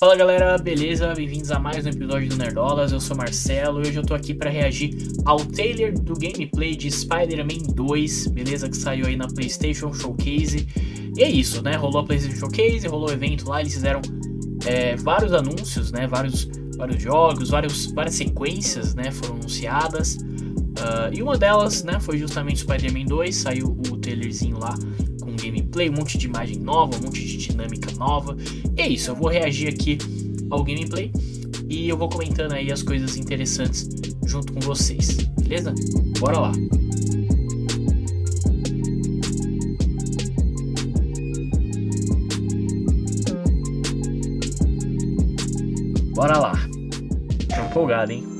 Fala galera, beleza? Bem-vindos a mais um episódio do Nerdolas. Eu sou Marcelo e hoje eu tô aqui para reagir ao trailer do gameplay de Spider-Man 2, beleza? Que saiu aí na PlayStation Showcase. E é isso, né? Rolou a PlayStation Showcase, rolou o evento lá, eles fizeram é, vários anúncios, né? Vários, vários jogos, vários, várias sequências, né? Foram anunciadas. Uh, e uma delas, né? Foi justamente Spider-Man 2. Saiu o trailerzinho lá gameplay, um monte de imagem nova, um monte de dinâmica nova. E é isso, eu vou reagir aqui ao gameplay e eu vou comentando aí as coisas interessantes junto com vocês, beleza? Bora lá! Bora lá! Tô empolgado, hein?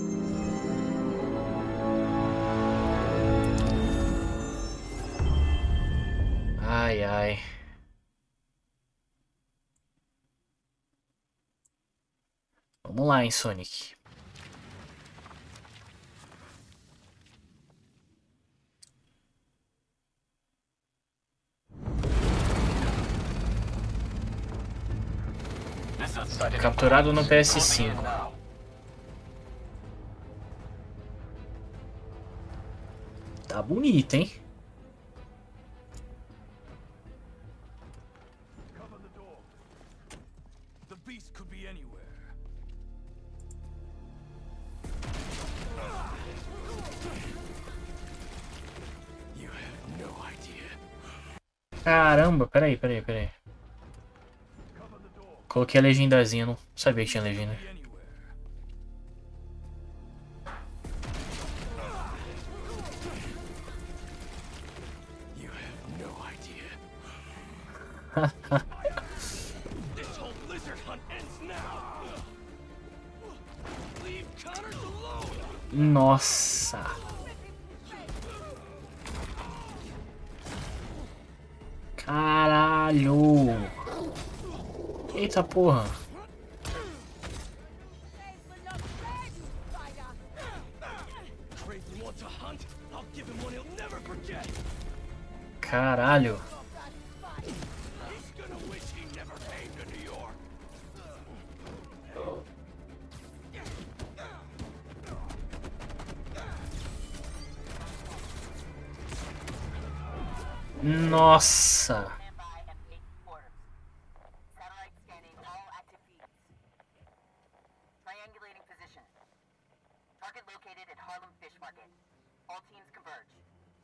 Ai, ai. Vamos lá, hein, Sonic. Capturado no PS5. Tá bonito, hein? Caramba, peraí, peraí, peraí. Coloquei a legendazinha, não sabia que tinha legenda. Nossa. Eita porra!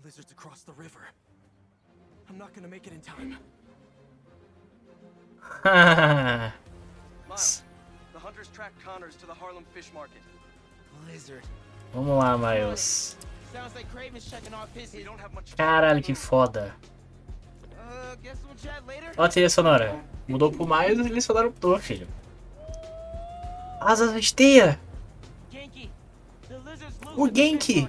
Lizards across the river. I'm not gonna make it in time. Miles, the hunters tracked Connors to the Harlem Fish Market. Lizard. Vamos lá, Miles. Caralho, que foda. Olha a trilha sonora. Mudou pro mais e a trilha sonora mudou, filho. Asas de teia! O Genki!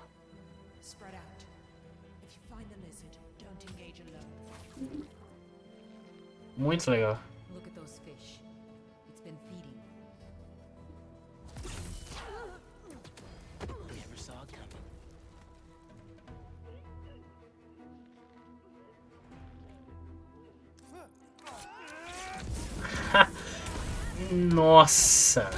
Muito legal. Nossa!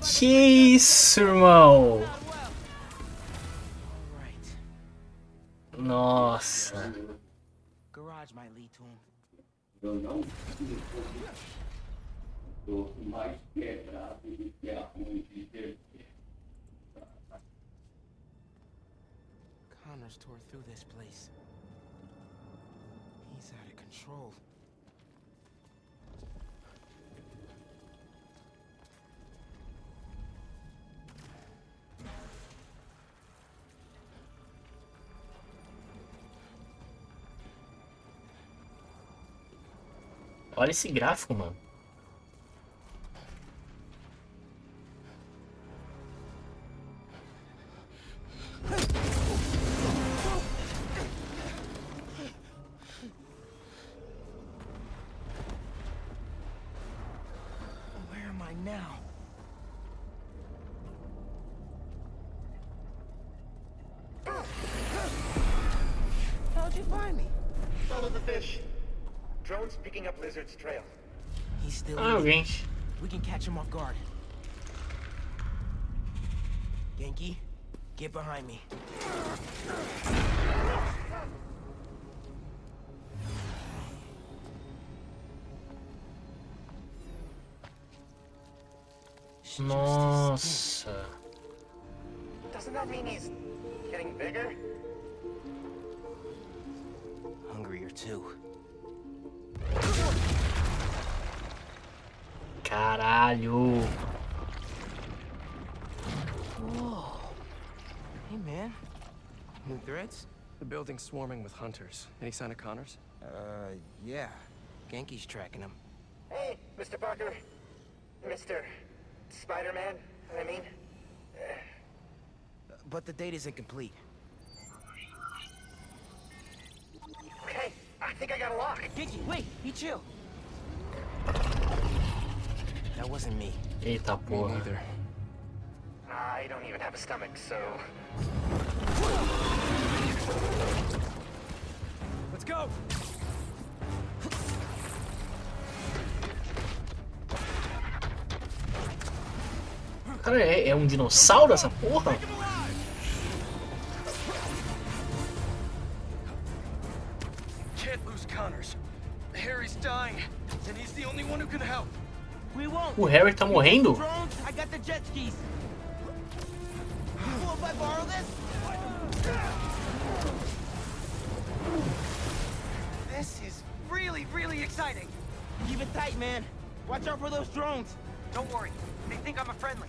Que isso, irmão? Nossa. Garage might lead to him. Connors tore through this place. He's out of control. Olha esse gráfico, mano. Where am I now? How'd you find me? Follow the fish. Drone's picking up Lizard's trail. He's still oh, eating. gente. We can catch him off guard. Genki, get behind me. Nossa. Doesn't that mean he's getting bigger? Hungrier too. Caralho. Whoa. Hey, man. New threats? The building's swarming with hunters. Any sign of Connors? Uh, yeah. Genki's tracking him. Hey, Mr. Parker. Mr. Spider-Man, I mean. But the date isn't complete. Okay, I think I got a lock. Genki, wait! Be chill! That wasn't me. Eita porra. Neither. I don't even have a stomach, so... Let's go! Cara, é, é um dinossauro essa porra? O Harry tá morrendo? This is really, really exciting. Keep it tight, man. Watch out for those drones. Don't worry. They think I'm a friendly.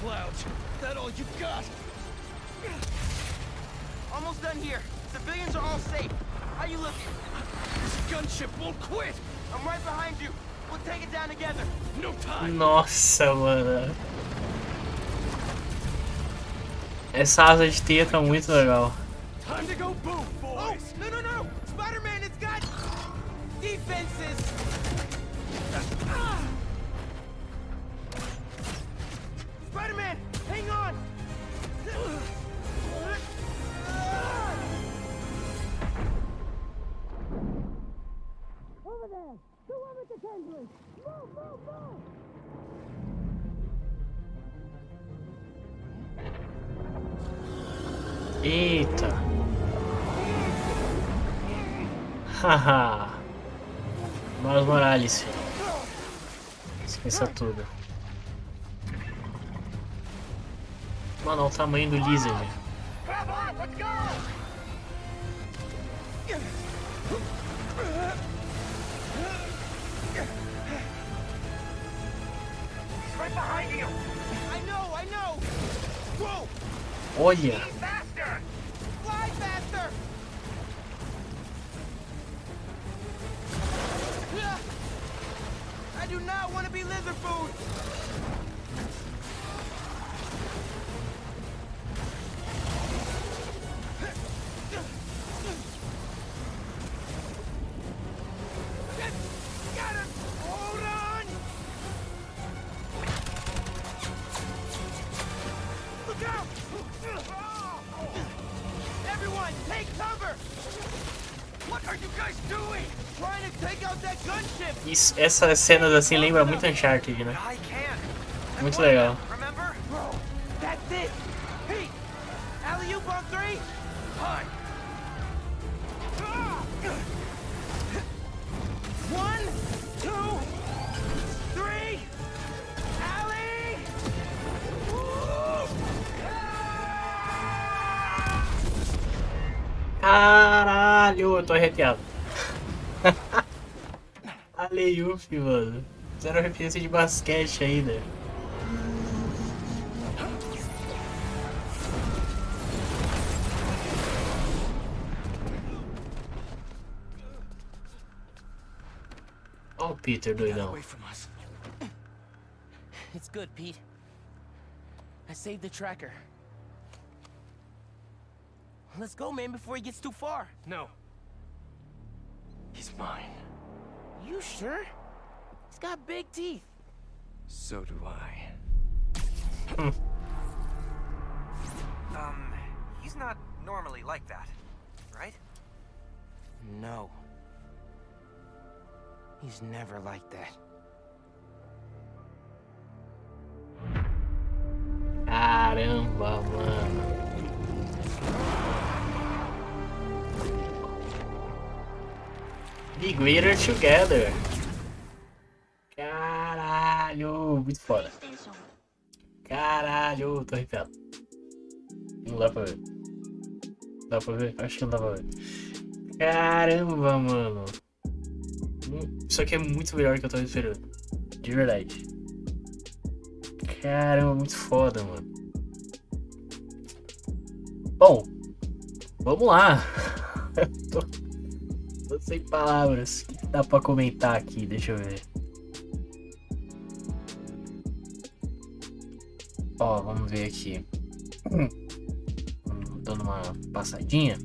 clouds. That all you got? Almost done here. Civilians are all safe. How you looking? This gunship won't quit. I'm right behind you. We'll take it down together. No time. Nossa, mano. Essa asa de teia tá muito legal. Time to go boom, Oh, no, no, no! Spider-Man, it's got defenses. Ah! Spider-Man, hang on. Eita. Haha. Miles Morales. Esqueça tudo. Mano, olha o tamanho do Lizard. Olha. I do not want to be lizard food. Isso, essas cenas assim lembra muito Uncharted, né? Muito legal. Aleiuf, mano. Zero referência de basquete ainda. Ó o Peter doidão. Away from us. It's good, Pete. I saved the tracker. Let's go, man, before he gets too far. No. He's mine. You sure? He's got big teeth. So do I. Um, he's not normally like that, right? No. He's never like that. Caramba, mano. Be greater together. Caralho, muito foda. Caralho, tô arrepiado. Não dá pra ver. Dá pra ver? Acho que não dá pra ver. Caramba, mano. Hum, Isso aqui é muito melhor que eu tava esperando. De verdade. Caramba, muito foda, mano. Bom, vamos lá. tô, tô sem palavras. O que dá pra comentar aqui? Deixa eu ver. Ó, vamos ver aqui. Hum, Dando uma passadinha.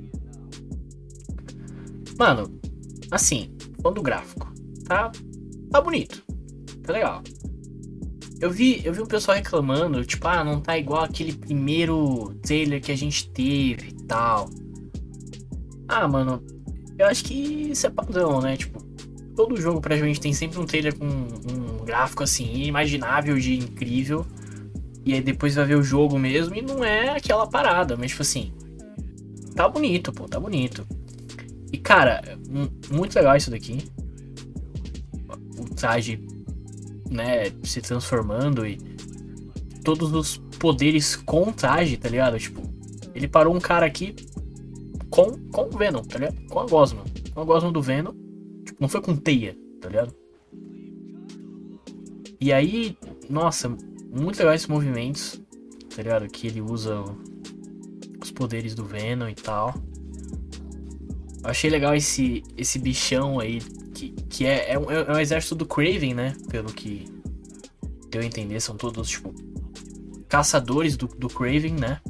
Mano, assim, falando do gráfico, tá, tá bonito, tá legal. Eu vi, eu vi um pessoal reclamando, tipo, ah, não tá igual aquele primeiro trailer que a gente teve e tal. Ah, mano, eu acho que isso é padrão, né? Tipo, todo jogo praticamente tem sempre um trailer com um gráfico assim, inimaginável de incrível. E aí depois vai ver o jogo mesmo e não é aquela parada, mas tipo assim, tá bonito, pô, tá bonito. E cara, mu- muito legal isso daqui. O traje, né, se transformando e todos os poderes com traje, tá ligado? Tipo, ele parou um cara aqui com, com o Venom, tá ligado? Com a Gosma. Com a Gosma do Venom. Tipo, não foi com teia, tá ligado? E aí, nossa, muito legal esses movimentos, tá ligado? Que ele usa os poderes do Venom e tal. Eu achei legal esse, esse bichão aí, que, que é, é, um, é um exército do Craven, né? Pelo que deu a entender, são todos, tipo, caçadores do, do Craven, né?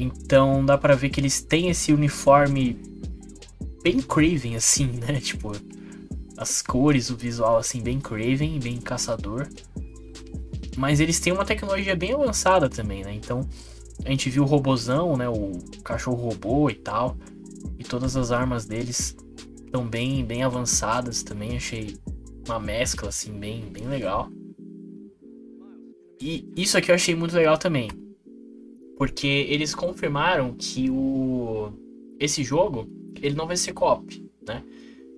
Então dá pra ver que eles têm esse uniforme bem Craven, assim, né? Tipo, as cores, o visual, assim, bem Craven, bem caçador. Mas eles têm uma tecnologia bem avançada também, né? Então a gente viu o robozão, né? O cachorro robô e tal. E todas as armas deles estão bem, bem avançadas também. Achei uma mescla, assim, bem, bem legal. E isso aqui eu achei muito legal também. Porque eles confirmaram que o esse jogo, ele não vai ser co-op, né?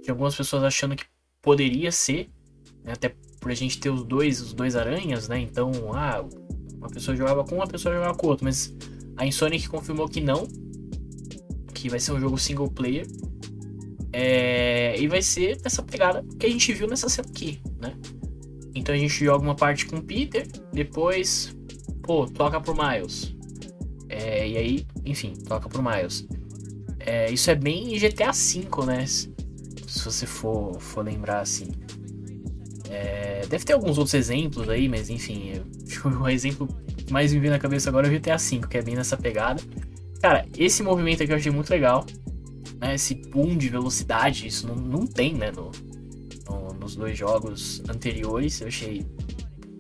Tinha algumas pessoas achando que poderia ser, né? até por a gente ter os dois, os dois aranhas, né? Então, ah, uma pessoa jogava com uma pessoa jogava com outra, mas a Insomniac confirmou que não, que vai ser um jogo single player. É, e vai ser essa pegada que a gente viu nessa cena aqui, né? Então a gente joga uma parte com o Peter, depois, pô, toca pro Miles. É, e aí, enfim, toca pro Miles. É, isso é bem GTA V, né? Se você for, for lembrar assim. É, deve ter alguns outros exemplos aí, mas enfim, que o exemplo que mais me veio na cabeça agora é o GTA V, que é bem nessa pegada. Cara, esse movimento aqui eu achei muito legal. Né? Esse boom de velocidade, isso não, não tem, né? No, no- nos dois jogos anteriores. Eu achei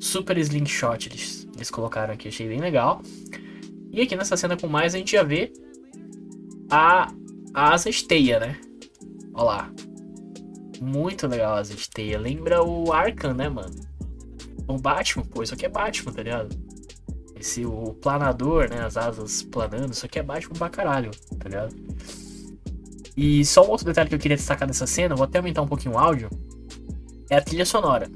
super slingshot eles, eles colocaram aqui, achei bem legal. E aqui nessa cena com mais a gente já vê a, a asa esteia, né? Olha lá. Muito legal asa de teia. Lembra o Arkham, né, mano? O Batman, pô, isso aqui é Batman, tá ligado? Esse, o planador, né, as asas planando, isso aqui é Batman pra caralho, tá ligado? E só um outro detalhe que eu queria destacar dessa cena, vou até aumentar um pouquinho o áudio, é a trilha sonora.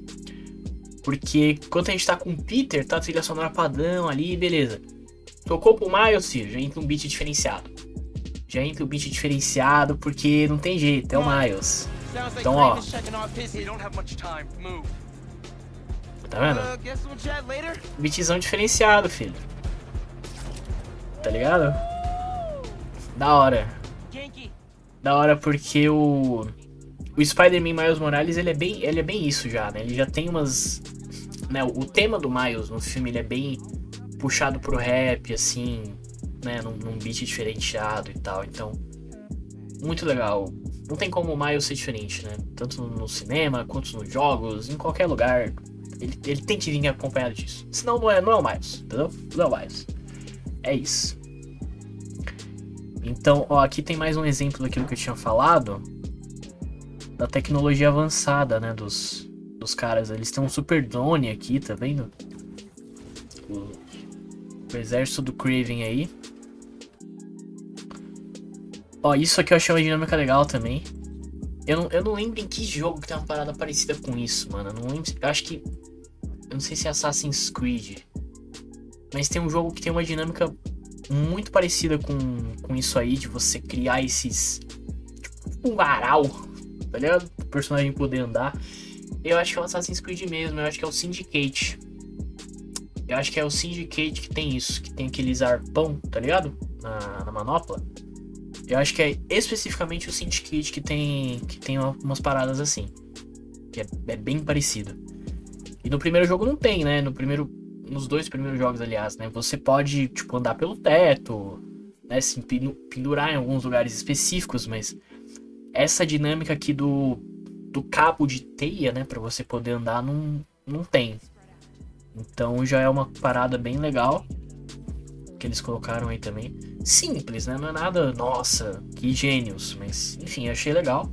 Porque quando a gente tá com o Peter, tá a trilha sonora padrão ali, beleza. Tocou pro Miles, filho, já entra um beat diferenciado. Já entra um beat diferenciado porque não tem jeito, é o Miles. Então, ó. Tá vendo? Uh. Beatzão diferenciado, filho. Tá ligado? Da hora. Da hora porque o. O Spider-Man Miles Morales, ele é, bem, ele é bem isso já, né? Ele já tem umas. Né, o tema do Miles no filme ele é bem puxado pro rap, assim, né? Num, num beat diferenciado e tal. Então, muito legal. Não tem como o Miles ser diferente, né? Tanto no cinema quanto nos jogos, em qualquer lugar. Ele, ele tem que vir acompanhado disso. Senão não é, não é o Miles, entendeu? Não é o Miles. É isso. Então, ó, aqui tem mais um exemplo daquilo que eu tinha falado. Da tecnologia avançada, né? Dos, dos caras. Eles têm um super drone aqui, tá vendo? O, o exército do Craven aí. Ó, isso aqui eu achei uma dinâmica legal também. Eu não, eu não lembro em que jogo que tem uma parada parecida com isso, mano. Eu não lembro. Eu acho que. Eu não sei se é Assassin's Creed. Mas tem um jogo que tem uma dinâmica muito parecida com, com isso aí, de você criar esses. Tipo, um varal, tá ligado? O personagem poder andar. Eu acho que é o Assassin's Creed mesmo, eu acho que é o Syndicate. Eu acho que é o Syndicate que tem isso, que tem aqueles arpão, tá ligado? Na, na manopla. Eu acho que é especificamente o Syndicate que tem, que tem umas paradas assim. Que é, é bem parecido. E no primeiro jogo não tem, né? No primeiro. Nos dois primeiros jogos, aliás, né? Você pode, tipo, andar pelo teto, né? Se pendurar em alguns lugares específicos, mas essa dinâmica aqui do, do cabo de teia, né? Pra você poder andar, não, não tem. Então já é uma parada bem legal que eles colocaram aí também. Simples, né? Não é nada, nossa, que gênios, mas enfim, achei legal.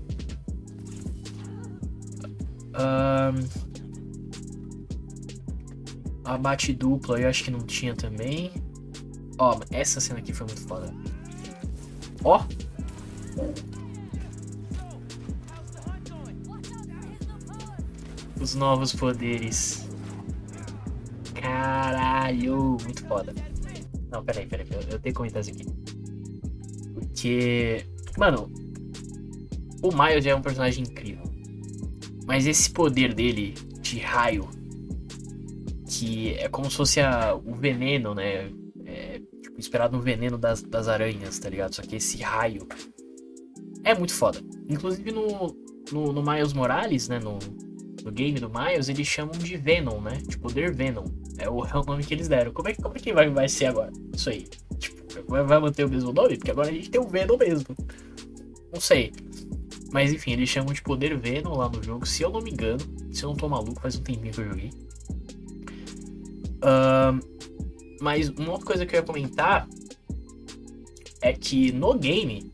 Ahn, a bate dupla eu acho que não tinha também. Ó, essa cena aqui foi muito foda. Ó! Os novos poderes. Caralho, muito foda. Não, peraí, peraí, peraí, eu tenho que comentar isso aqui. Porque, mano, o Miles é um personagem incrível. Mas esse poder dele de raio, que é como se fosse a- o veneno, né? É, tipo, inspirado no veneno das, das aranhas, tá ligado? Só que esse raio é muito foda. Inclusive no, no, no Miles Morales, né? No, no game do Miles, eles chamam de Venom, né? De poder Venom. É o, é o nome que eles deram. Como é, como é que vai, vai ser agora? Isso aí. Tipo, vai, manter o mesmo nome? Porque agora a gente tem o Venom mesmo. Não sei. Mas enfim, eles chamam de poder Venom lá no jogo, se eu não me engano. Se eu não tô maluco, faz um tempinho que eu joguei. Ahn, mas uma outra coisa que eu ia comentar é que no game,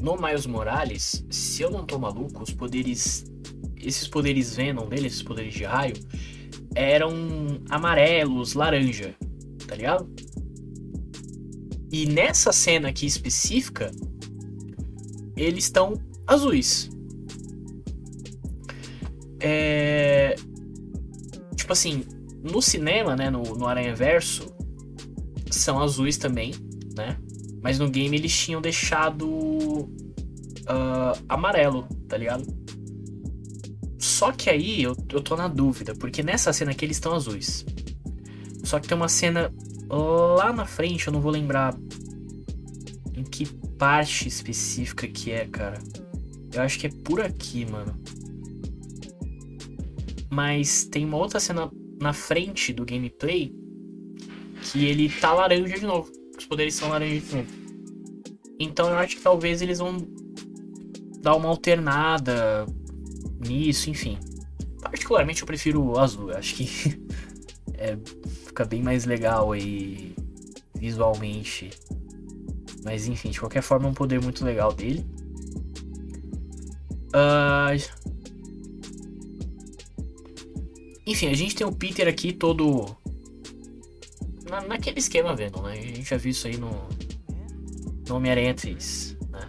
no Miles Morales, se eu não tô maluco, os poderes. Esses poderes Venom dele, esses poderes de raio, eram amarelos, laranja, tá ligado? E nessa cena aqui específica, eles estão azuis. É... Tipo assim, no cinema, né, no, no Aranha Verso, são azuis também, né? Mas no game eles tinham deixado ah, amarelo, tá ligado? Só que aí eu, eu tô na dúvida, porque nessa cena aqui eles estão azuis. Só que tem uma cena lá na frente, eu não vou lembrar em que parte específica que é, cara. Eu acho que é por aqui, mano. Mas tem uma outra cena na frente do gameplay que ele tá laranja de novo. Os poderes são laranja de novo. Então eu acho que talvez eles vão dar uma alternada nisso, enfim. Particularmente eu prefiro o azul. Eu acho que é, fica bem mais legal aí visualmente. Mas enfim, de qualquer forma é um poder muito legal dele. Ah, Enfim, a gente tem o Peter aqui todo. Na, naquele esquema Venom, né? A gente já viu isso aí no. No Homem-Aranha 3. Né?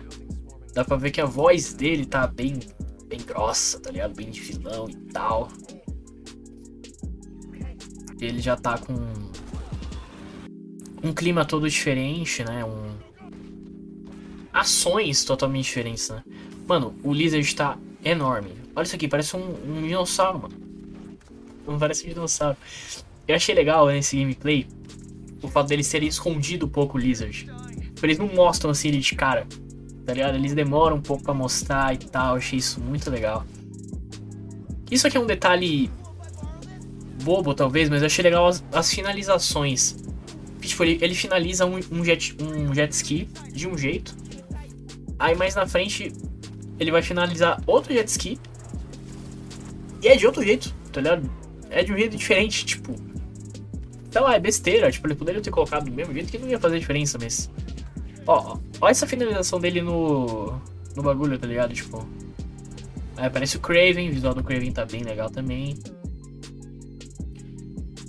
Dá pra ver que a voz dele tá bem. Bem grossa, tá ligado? Bem de vilão e tal. Ele já tá com. Um clima todo diferente, né? Um. Ações totalmente diferentes, né? Mano, o Lizard tá enorme. Olha isso aqui, parece um, um dinossauro, mano. Não parece um dinossauro. Eu achei legal nesse gameplay o fato deles terem escondido um pouco o Lizard. Eles não mostram assim ele de cara, tá ligado? Eles demoram um pouco pra mostrar e tal. Achei isso muito legal. Isso aqui é um detalhe bobo, talvez, mas eu achei legal as, as finalizações. Tipo, ele, ele finaliza um, um, jet, um jet ski de um jeito. Aí mais na frente ele vai finalizar outro jet ski. E é de outro jeito, tá ligado? É de um jeito diferente, tipo. Lá, é besteira. Tipo, ele poderia ter colocado do mesmo jeito que não ia fazer diferença, mas. Ó, ó essa finalização dele no. No bagulho, tá ligado? Tipo. Aí aparece o Craven, o visual do Craven tá bem legal também.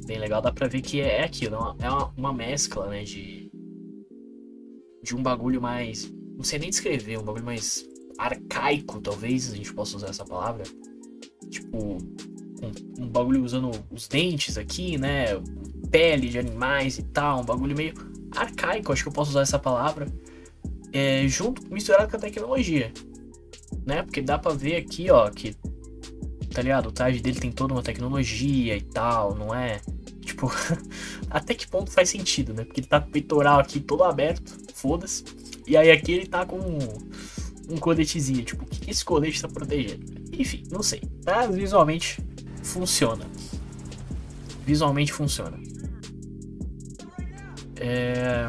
Bem legal, dá pra ver que é aquilo, é uma, uma mescla, né, de. De um bagulho mais. Não sei nem descrever, um bagulho mais arcaico, talvez a gente possa usar essa palavra. Tipo, um, um, bagulho usando os dentes aqui, né? Pele de animais e tal, um bagulho meio arcaico, acho que eu posso usar essa palavra. É, junto, misturado com a tecnologia, né? Porque dá pra ver aqui, ó, que, tá ligado? O traje dele tem toda uma tecnologia e tal, não é? Tipo, até que ponto faz sentido, né? Porque ele tá com o peitoral aqui todo aberto, foda-se. E aí aqui ele tá com um coletezinho. Tipo, o que esse colete está protegendo? Enfim, não sei. Tá? Visualmente funciona. Visualmente funciona. É...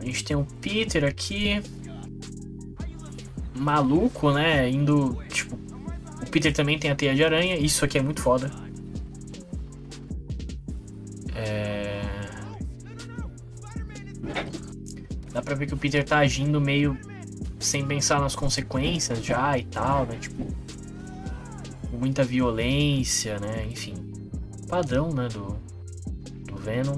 A gente tem o Peter aqui. Maluco, né? Indo. Tipo. O Peter também tem a teia de aranha. Isso aqui é muito foda. Dá pra ver que o Peter tá agindo meio sem pensar nas consequências já e tal, né? Tipo, muita violência, né? Enfim, padrão, né? Do, do Venom.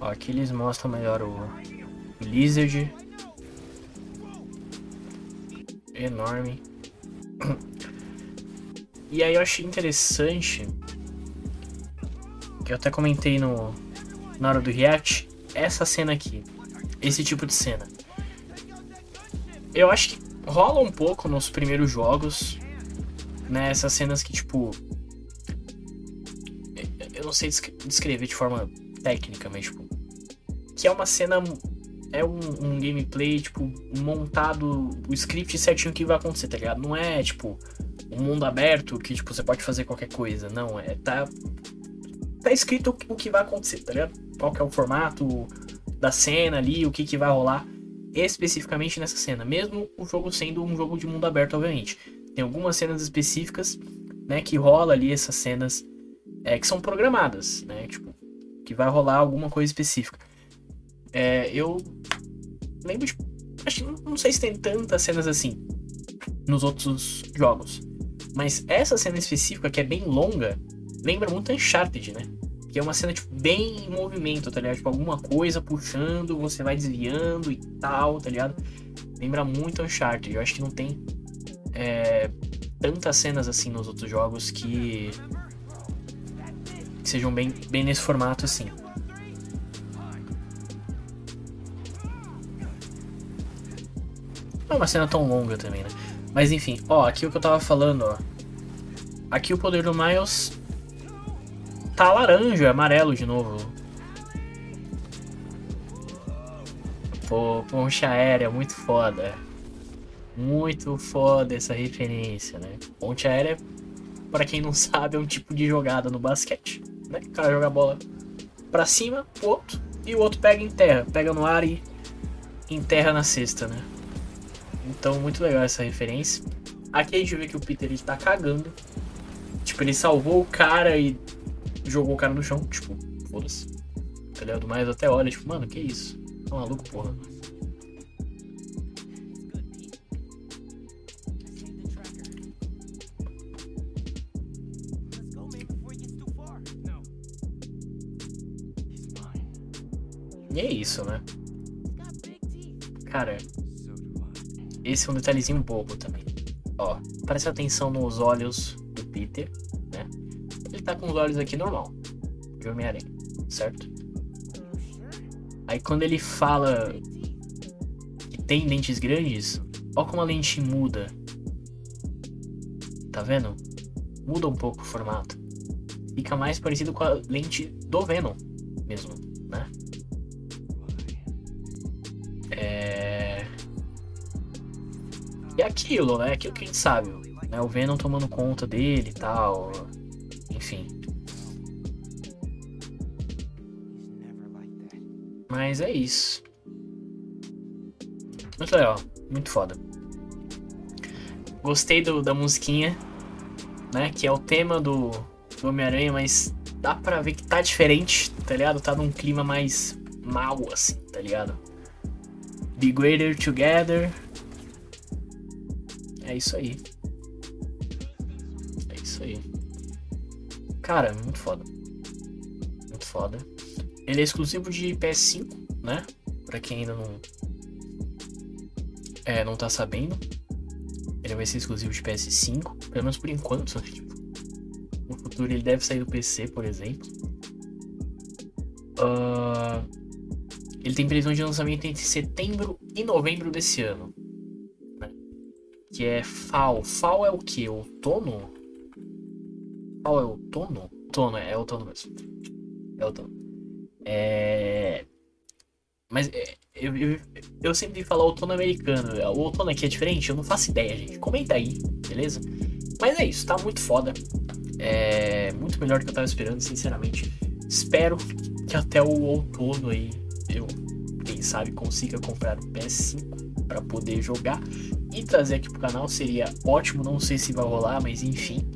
Ó, aqui eles mostram melhor o, o Lizard. Enorme. E aí eu achei interessante, que eu até comentei no, na hora do react, essa cena aqui. Esse tipo de cena. Eu acho que rola um pouco nos primeiros jogos, né? Essas cenas que, tipo. Eu não sei descrever de forma técnica, mas, tipo. Que é uma cena. É um, um gameplay, tipo, montado. O script certinho que vai acontecer, tá ligado? Não é, tipo um mundo aberto que, tipo, você pode fazer qualquer coisa. Não, é. Tá. Tá escrito o que vai acontecer, tá ligado? Qual que é o formato da cena ali, o que, que vai rolar especificamente nessa cena. Mesmo o jogo sendo um jogo de mundo aberto, obviamente. Tem algumas cenas específicas, né, que rola ali essas cenas é, que são programadas, né? Tipo, que vai rolar alguma coisa específica. É, eu lembro de. Acho, não sei se tem tantas cenas assim nos outros jogos. Mas essa cena específica, que é bem longa, lembra muito Uncharted, né? Que é uma cena, tipo, bem em movimento, tá ligado? Tipo, alguma coisa puxando, você vai desviando e tal, tá ligado? Lembra muito Uncharted. Eu acho que não tem é, tantas cenas assim nos outros jogos que, que sejam bem, bem nesse formato assim. Não é uma cena tão longa também, né? Mas enfim, ó, aqui o que eu tava falando, ó. Aqui o poder do Miles tá laranja, amarelo de novo. Pô, poncha aérea, muito foda. Muito foda essa referência, né? Ponte aérea, para quem não sabe, é um tipo de jogada no basquete, né? O cara joga a bola pra cima, o outro, e o outro pega em terra, pega no ar e enterra na cesta, né? Então, muito legal essa referência. Aqui a gente vê que o Peter está cagando. Tipo, ele salvou o cara e jogou o cara no chão, tipo, foda-se. Tá ligado? Mas até olha, tipo, mano, que isso? Tá maluco, porra. E é isso, né? Cara, esse é um detalhezinho bobo também. Ó, presta atenção nos olhos do Peter, Ele tá com os olhos aqui normal, de Homem-Aranha, certo? Aí quando ele fala que tem dentes grandes, ó como a lente muda. Tá vendo? Muda um pouco o formato. Fica mais parecido com a lente do Venom mesmo, né? É... E aquilo, né? Aquilo que a gente sabe. Né? O Venom tomando conta dele e tal. Mas é isso. Muito legal. Muito foda. Gostei do, da musiquinha, né? Que é o tema do, do Homem-Aranha, mas dá pra ver que tá diferente, tá ligado? Tá num clima mais mal, assim, tá ligado? Be Greater Together. É isso aí. É isso aí. Cara, muito foda. Muito foda. Ele é exclusivo de PS5, né? Pra quem ainda não. É, não tá sabendo. Ele vai ser exclusivo de PS5, pelo menos por enquanto. Tipo, no futuro ele deve sair do PC, por exemplo. Ah, ele tem previsão de lançamento entre setembro e novembro desse ano. né? Que é FAO. FAO é o que? Outono? FAO é outono? Outono, é, é outono mesmo. É outono. É. Mas é, eu, eu, eu sempre falo outono americano. O outono aqui é diferente? Eu não faço ideia, gente. Comenta aí, beleza? Mas é isso, tá muito foda. É muito melhor do que eu tava esperando, sinceramente. Espero que até o outono aí eu, quem sabe, consiga comprar o PS5 para poder jogar e trazer aqui pro canal. Seria ótimo, não sei se vai rolar, mas enfim.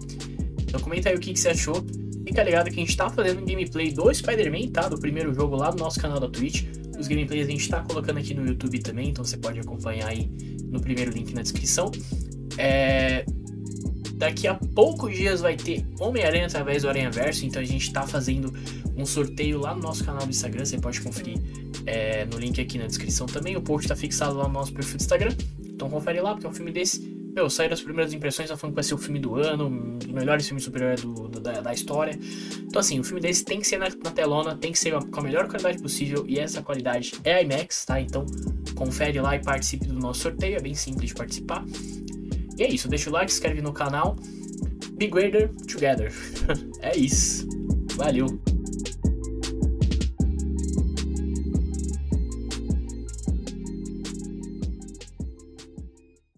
Então comenta aí o que, que você achou. Fica ligado que a gente tá fazendo um gameplay do Spider-Man, tá? Do primeiro jogo lá no nosso canal da Twitch. Os gameplays a gente tá colocando aqui no YouTube também, então você pode acompanhar aí no primeiro link na descrição. É... Daqui a poucos dias vai ter Homem-Aranha através do Aranha Verso, então a gente tá fazendo um sorteio lá no nosso canal do Instagram, você pode conferir é, no link aqui na descrição também. O post tá fixado lá no nosso perfil do Instagram, então confere lá, porque é um filme desse. Meu, saíram as primeiras impressões, tá falando que vai ser o filme do ano, um dos melhores filmes super do, do- da, da história. Então, assim, o filme desse tem que ser na, na telona, tem que ser com a melhor qualidade possível, e essa qualidade é IMAX, tá? Então, confere lá e participe do nosso sorteio, é bem simples de participar. E é isso, deixa o like, se inscreve no canal. Be Greater Together. é isso. Valeu.